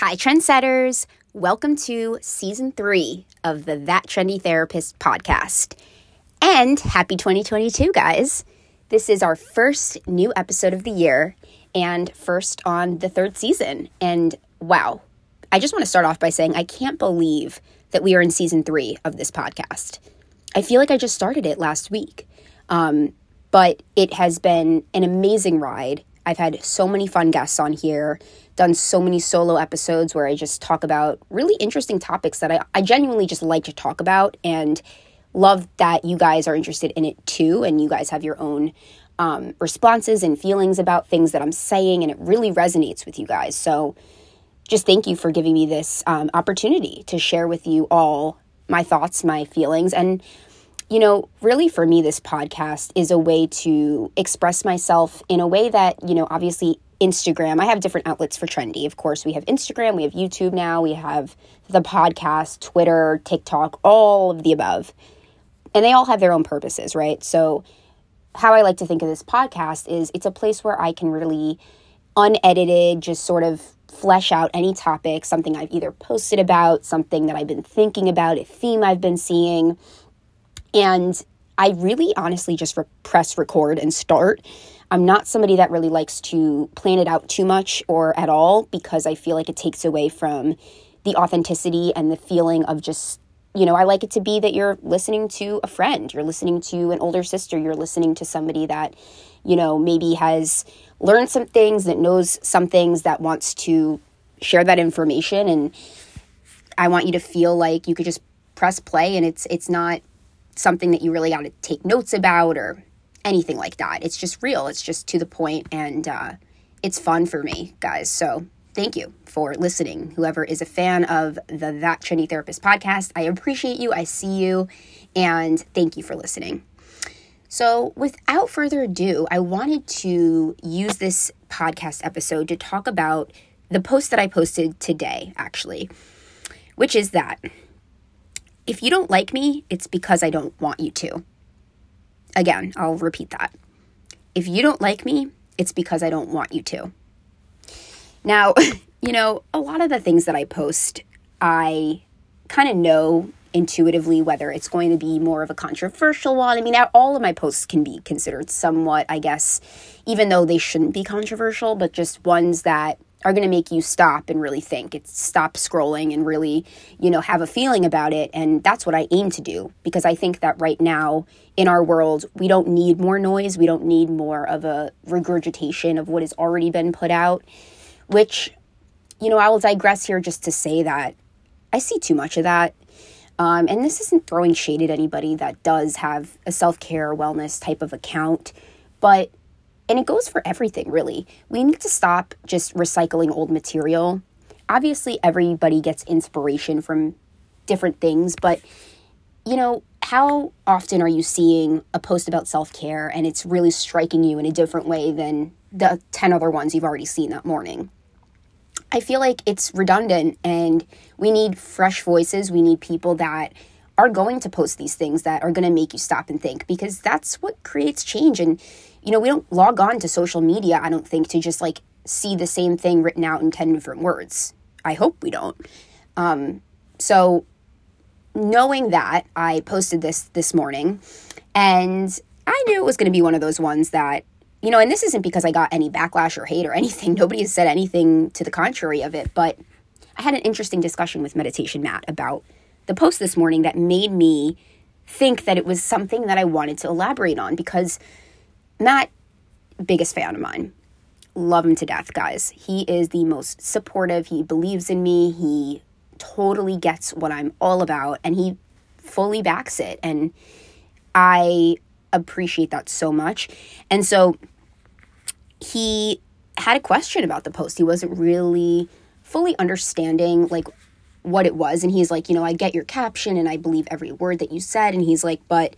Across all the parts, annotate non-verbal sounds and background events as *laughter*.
Hi, trendsetters. Welcome to season three of the That Trendy Therapist podcast. And happy 2022, guys. This is our first new episode of the year and first on the third season. And wow, I just want to start off by saying I can't believe that we are in season three of this podcast. I feel like I just started it last week. Um, but it has been an amazing ride. I've had so many fun guests on here done so many solo episodes where I just talk about really interesting topics that I, I genuinely just like to talk about and love that you guys are interested in it too. And you guys have your own um, responses and feelings about things that I'm saying, and it really resonates with you guys. So, just thank you for giving me this um, opportunity to share with you all my thoughts, my feelings, and you know, really for me, this podcast is a way to express myself in a way that, you know, obviously Instagram. I have different outlets for trendy. Of course, we have Instagram, we have YouTube now, we have the podcast, Twitter, TikTok, all of the above. And they all have their own purposes, right? So, how I like to think of this podcast is it's a place where I can really unedited just sort of flesh out any topic, something I've either posted about, something that I've been thinking about, a theme I've been seeing. And I really honestly just re- press record and start I'm not somebody that really likes to plan it out too much or at all because I feel like it takes away from the authenticity and the feeling of just, you know, I like it to be that you're listening to a friend, you're listening to an older sister, you're listening to somebody that, you know, maybe has learned some things, that knows some things, that wants to share that information. And I want you to feel like you could just press play and it's it's not something that you really got to take notes about or anything like that. It's just real, it's just to the point, and uh, it's fun for me, guys. So thank you for listening. Whoever is a fan of the That Trendy Therapist podcast, I appreciate you, I see you, and thank you for listening. So, without further ado, I wanted to use this podcast episode to talk about the post that I posted today, actually, which is that if you don't like me, it's because I don't want you to. Again, I'll repeat that. If you don't like me, it's because I don't want you to. Now, *laughs* you know, a lot of the things that I post, I kind of know intuitively whether it's going to be more of a controversial one. I mean, all of my posts can be considered somewhat, I guess, even though they shouldn't be controversial, but just ones that are going to make you stop and really think. It's stop scrolling and really, you know, have a feeling about it. And that's what I aim to do because I think that right now in our world, we don't need more noise. We don't need more of a regurgitation of what has already been put out, which, you know, I will digress here just to say that I see too much of that. Um, and this isn't throwing shade at anybody that does have a self care, wellness type of account, but and it goes for everything, really. We need to stop just recycling old material. Obviously, everybody gets inspiration from different things, but you know, how often are you seeing a post about self care and it's really striking you in a different way than the 10 other ones you've already seen that morning? I feel like it's redundant and we need fresh voices. We need people that are going to post these things that are going to make you stop and think because that's what creates change. And you know, we don't log on to social media, I don't think, to just like see the same thing written out in 10 different words. I hope we don't. Um, so, knowing that, I posted this this morning and I knew it was going to be one of those ones that, you know, and this isn't because I got any backlash or hate or anything. *laughs* Nobody has said anything to the contrary of it, but I had an interesting discussion with Meditation Matt about the post this morning that made me think that it was something that I wanted to elaborate on because Matt, biggest fan of mine. Love him to death, guys. He is the most supportive. He believes in me. He totally gets what I'm all about and he fully backs it. And I appreciate that so much. And so he had a question about the post. He wasn't really fully understanding like what it was and he's like, "You know, I get your caption and I believe every word that you said." And he's like, "But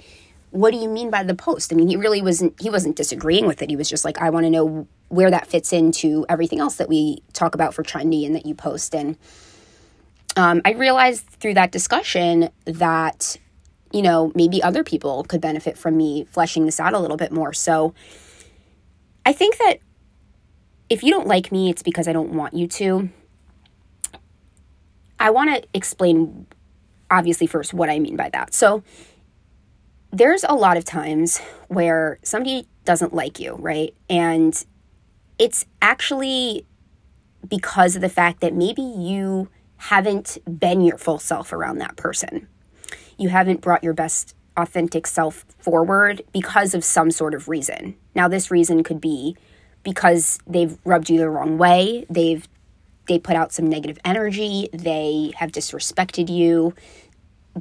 what do you mean by the post? I mean, he really wasn't he wasn't disagreeing with it. He was just like, I want to know where that fits into everything else that we talk about for trendy and that you post. And um, I realized through that discussion that you know maybe other people could benefit from me fleshing this out a little bit more. So I think that if you don't like me, it's because I don't want you to. I want to explain, obviously, first what I mean by that. So, there's a lot of times where somebody doesn't like you, right? And it's actually because of the fact that maybe you haven't been your full self around that person. You haven't brought your best authentic self forward because of some sort of reason. Now this reason could be because they've rubbed you the wrong way, they've they put out some negative energy, they have disrespected you,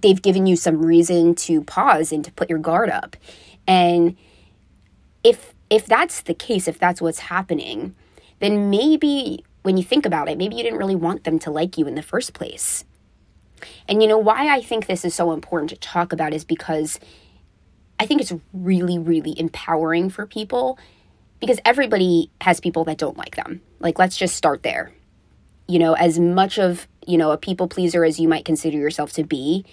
they've given you some reason to pause and to put your guard up. And if if that's the case, if that's what's happening, then maybe when you think about it, maybe you didn't really want them to like you in the first place. And you know why I think this is so important to talk about is because I think it's really, really empowering for people because everybody has people that don't like them. Like, let's just start there. You know, as much of, you know, a people pleaser as you might consider yourself to be,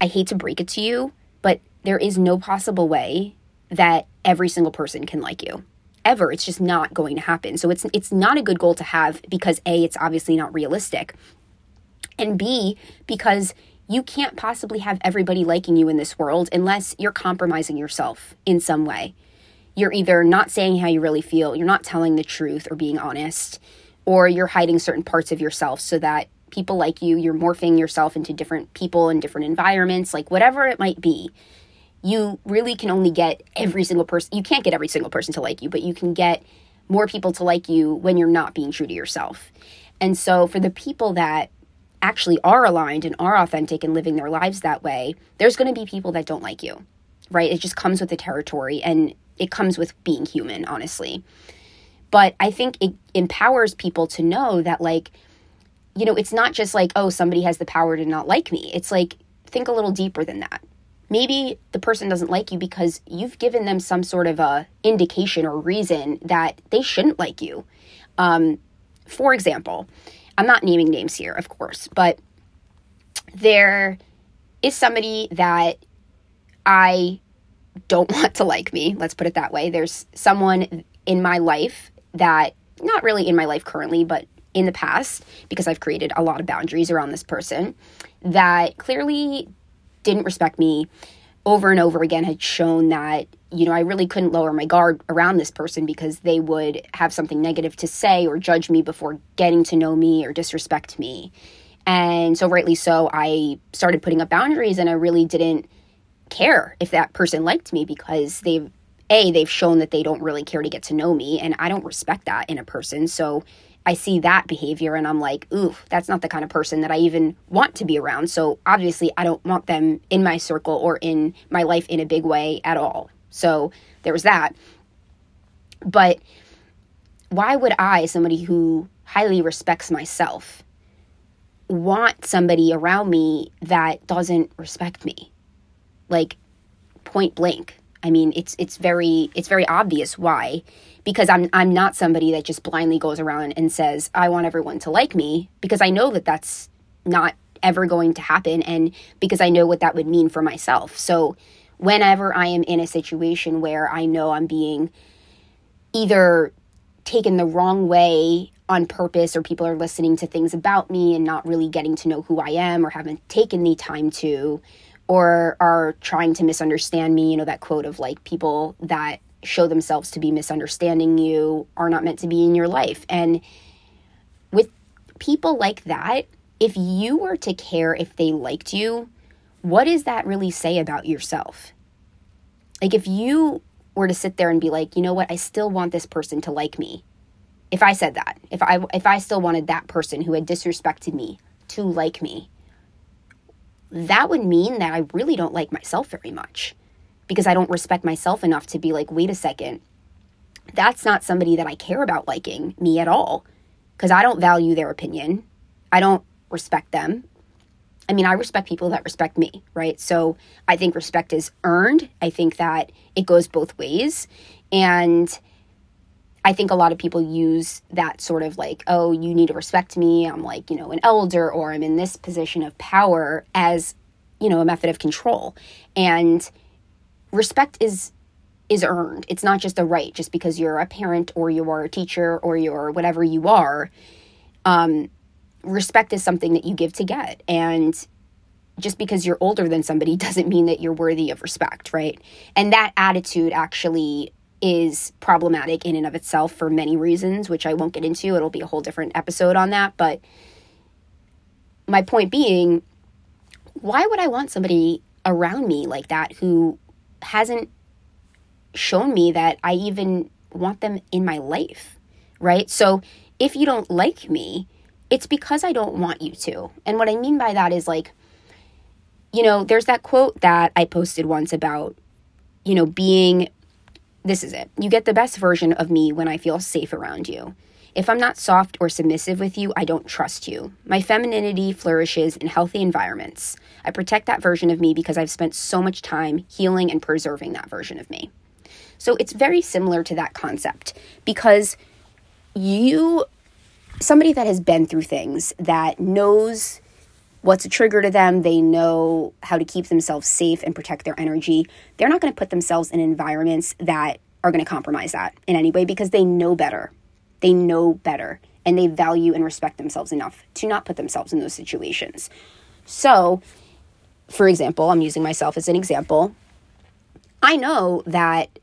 I hate to break it to you, but there is no possible way that every single person can like you ever. It's just not going to happen. So it's it's not a good goal to have because A, it's obviously not realistic. And B, because you can't possibly have everybody liking you in this world unless you're compromising yourself in some way. You're either not saying how you really feel, you're not telling the truth or being honest, or you're hiding certain parts of yourself so that people like you, you're morphing yourself into different people and different environments, like whatever it might be you really can only get every single person, you can't get every single person to like you, but you can get more people to like you when you're not being true to yourself. And so for the people that actually are aligned and are authentic and living their lives that way, there's going to be people that don't like you, right? It just comes with the territory and it comes with being human, honestly. But I think it empowers people to know that, like, you know, it's not just like, oh, somebody has the power to not like me. It's like, think a little deeper than that maybe the person doesn't like you because you've given them some sort of a indication or reason that they shouldn't like you. Um, for example, I'm not naming names here, of course, but there is somebody that I don't *laughs* want to like me. Let's put it that way. There's someone in my life that, not really in my life currently, but in the past, because I've created a lot of boundaries around this person, that clearly didn't respect me over and over again had shown that you know I really couldn't lower my guard around this person because they would have something negative to say or judge me before getting to know me or disrespect me. And so rightly so I started putting up boundaries and I really didn't care if that person liked me because they've a they've shown that they don't really care to get to know me and I don't respect that in a person. So I see that behavior and I'm like, ooh, that's not the kind of person that I even want to be around. So obviously, I don't want them in my circle or in my life in a big way at all. So there was that. But why would I, somebody who highly respects myself, want somebody around me that doesn't respect me? Like point blank. I mean, it's it's very it's very obvious why because I'm I'm not somebody that just blindly goes around and says I want everyone to like me because I know that that's not ever going to happen and because I know what that would mean for myself. So whenever I am in a situation where I know I'm being either taken the wrong way on purpose or people are listening to things about me and not really getting to know who I am or haven't taken the time to or are trying to misunderstand me, you know that quote of like people that show themselves to be misunderstanding you are not meant to be in your life. And with people like that, if you were to care if they liked you, what does that really say about yourself? Like, if you were to sit there and be like, you know what, I still want this person to like me. If I said that, if I if I still wanted that person who had disrespected me to like me, that would mean that I really don't like myself very much because I don't respect myself enough to be like, wait a second, that's not somebody that I care about liking me at all because I don't value their opinion. I don't respect them. I mean, I respect people that respect me, right? So I think respect is earned. I think that it goes both ways. And I think a lot of people use that sort of like, oh, you need to respect me. I'm like, you know, an elder or I'm in this position of power as, you know, a method of control. And respect is is earned. It's not just a right just because you're a parent or you're a teacher or you're whatever you are. Um, respect is something that you give to get. And just because you're older than somebody *laughs* doesn't mean that you're worthy of respect, right? And that attitude actually is problematic in and of itself for many reasons, which I won't get into. It'll be a whole different episode on that. But my point being, why would I want somebody around me like that who hasn't shown me that I even want them in my life, right? So if you don't like me, it's because I don't want you to. And what I mean by that is like, you know, there's that quote that I posted once about, you know, being this is it. You get the best version of me when I feel safe around you. If I'm not soft or submissive with you, I don't trust you. My femininity flourishes in healthy environments. I protect that version of me because I've spent so much time healing and preserving that version of me. So it's very similar to that concept because you, somebody that has been through things, that knows what's a trigger to them, they know how to keep themselves safe and protect their energy. They're not going to put themselves in environments that are going to compromise that in any way because they know better. They know better and they value and respect themselves enough to not put themselves in those situations. So, for example, I'm using myself as an example. I know that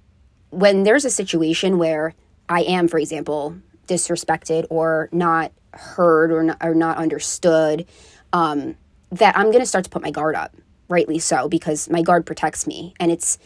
when there's a situation where I am, for example, disrespected or not heard or not, or not understood, um, that I'm going to start to put my guard up, rightly so, because my guard protects me. And it's,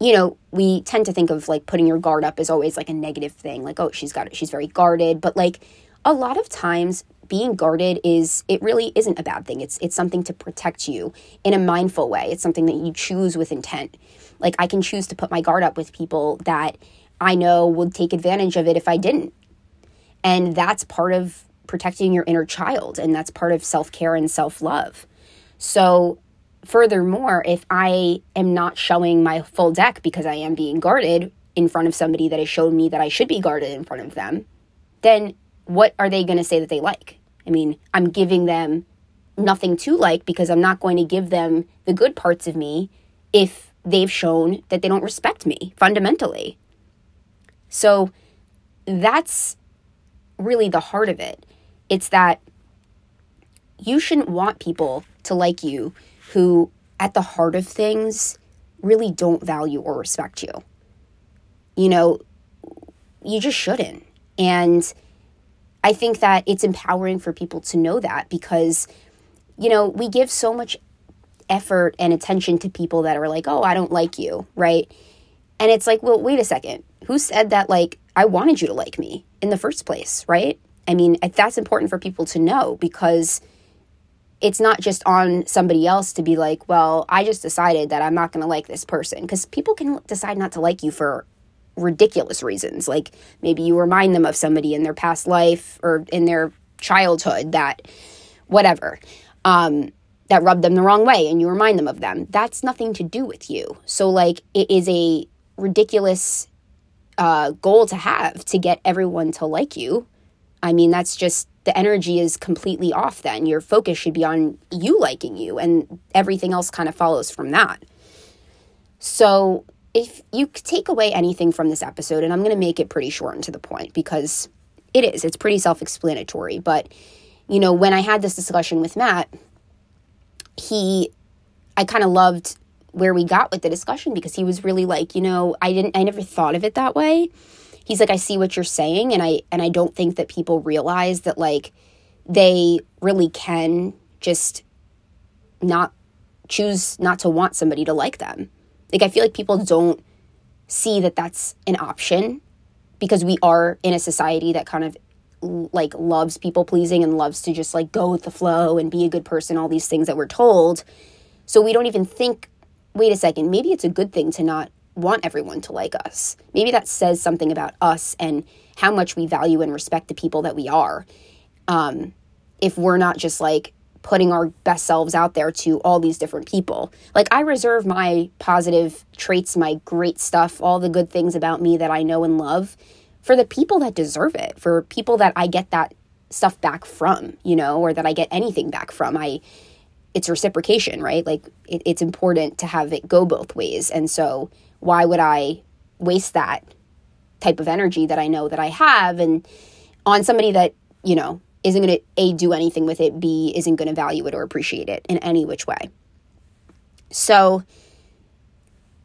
you know, we tend to think of like putting your guard up as always like a negative thing, like, oh, she's got it, she's very guarded. But like a lot of times, being guarded is it really isn't a bad thing. It's it's something to protect you in a mindful way. It's something that you choose with intent. Like I can choose to put my guard up with people that I know would take advantage of it if I didn't. And that's part of protecting your inner child, and that's part of self care and self love. So, furthermore, if I am not showing my full deck because I am being guarded in front of somebody that has shown me that I should be guarded in front of them, then what are they going to say that they like? I mean, I'm giving them nothing to like because I'm not going to give them the good parts of me if they've shown that they don't respect me fundamentally. So that's really the heart of it. It's that you shouldn't want people to like you who, at the heart of things, really don't value or respect you. You know, you just shouldn't. And I think that it's empowering for people to know that because, you know, we give so much effort and attention to people that are like, oh, I don't like you, right? And it's like, well, wait a second. Who said that, like, I wanted you to like me in the first place, right? I mean, that's important for people to know because it's not just on somebody else to be like, well, I just decided that I'm not going to like this person. Because people can decide not to like you for ridiculous reasons. Like maybe you remind them of somebody in their past life or in their childhood that, whatever, um, that rubbed them the wrong way and you remind them of them. That's nothing to do with you. So, like, it is a ridiculous uh, goal to have to get everyone to like you I mean, that's just the energy is completely off then. Your focus should be on you liking you, and everything else kind of follows from that. So, if you take away anything from this episode, and I'm going to make it pretty short and to the point because it is, it's pretty self explanatory. But, you know, when I had this discussion with Matt, he, I kind of loved where we got with the discussion because he was really like, you know, I didn't, I never thought of it that way he's like, I see what you're saying, and I and I don't think that people realize that like they really can just not choose not to want somebody to like them. Like I feel like people don't see that that's an option because we are in a society that kind of like loves people pleasing and loves to just like go with the flow and be a good person all these things that we're told so we don't even think wait a second maybe it's a good thing to not want everyone to like us. Maybe that says something about us and how much we value and respect the people that we are. Um, if we're not just like putting our best selves out there to all these different people. Like, I reserve my positive traits, my great stuff, all the good things about me that I know and love for the people that deserve it, for people that I get that stuff back from, you know, or that I get anything back from. I, it's reciprocation, right? Like, it, it's important to have it go both ways. And so, why would I waste that type of energy that I know that I have and on somebody that, you know, isn't going to A, do anything with it, B, isn't going to value it or appreciate it in any which way. So,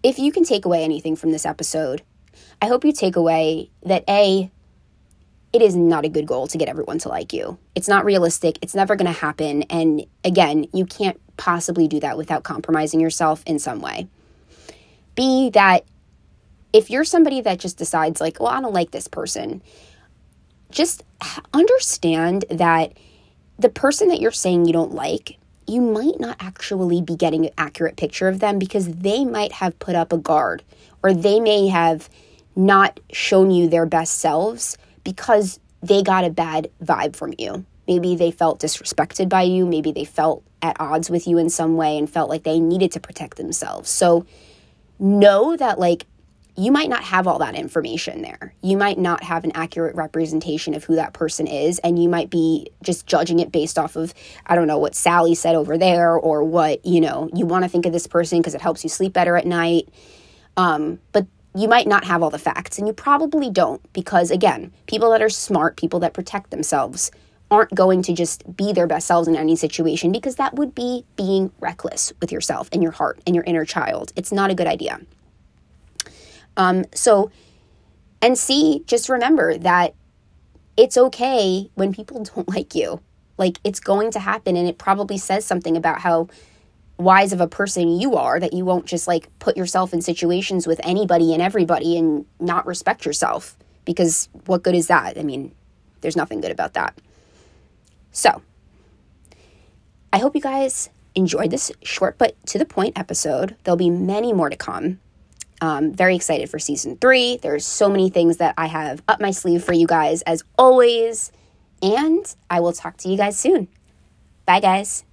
if you can take away anything from this episode, I hope you take away that A, it is not a good goal to get everyone to like you. It's not realistic. It's never going to happen. And again, you can't possibly do that without compromising yourself in some way. B, that if you're somebody that just decides, like, well, I don't like this person, just understand that the person that you're saying you don't like, you might not actually be getting an accurate picture of them because they might have put up a guard or they may have not shown you their best selves because they got a bad vibe from you. Maybe they felt disrespected by you. Maybe they felt at odds with you in some way and felt like they needed to protect themselves. So know that, like, you might not have all that information there. You might not have an accurate representation of who that person is, and you might be just judging it based off of, I don't know, what Sally said over there, or what, you know, you want to think of this person because it helps you sleep better at night. Um, but you might not have all the facts, and you probably don't, because again, people that are smart, people that protect themselves, aren't going to just be their best selves in any situation because that would be being reckless with yourself and your heart and your inner child. It's not a good idea. Um, so, and C, just remember that it's okay when people *laughs* don't like you. Like, it's going to happen, and it probably says something about how wise of a person you are that you won't just like put yourself in situations with anybody and everybody and not respect yourself. Because what good is that? I mean, there's nothing good about that. So, I hope you guys enjoyed this short but to the point episode. There'll be many more to come. Um, very excited for season three. There's so many things that I have up my sleeve for you guys, as always. And I will talk to you guys soon. Bye, guys.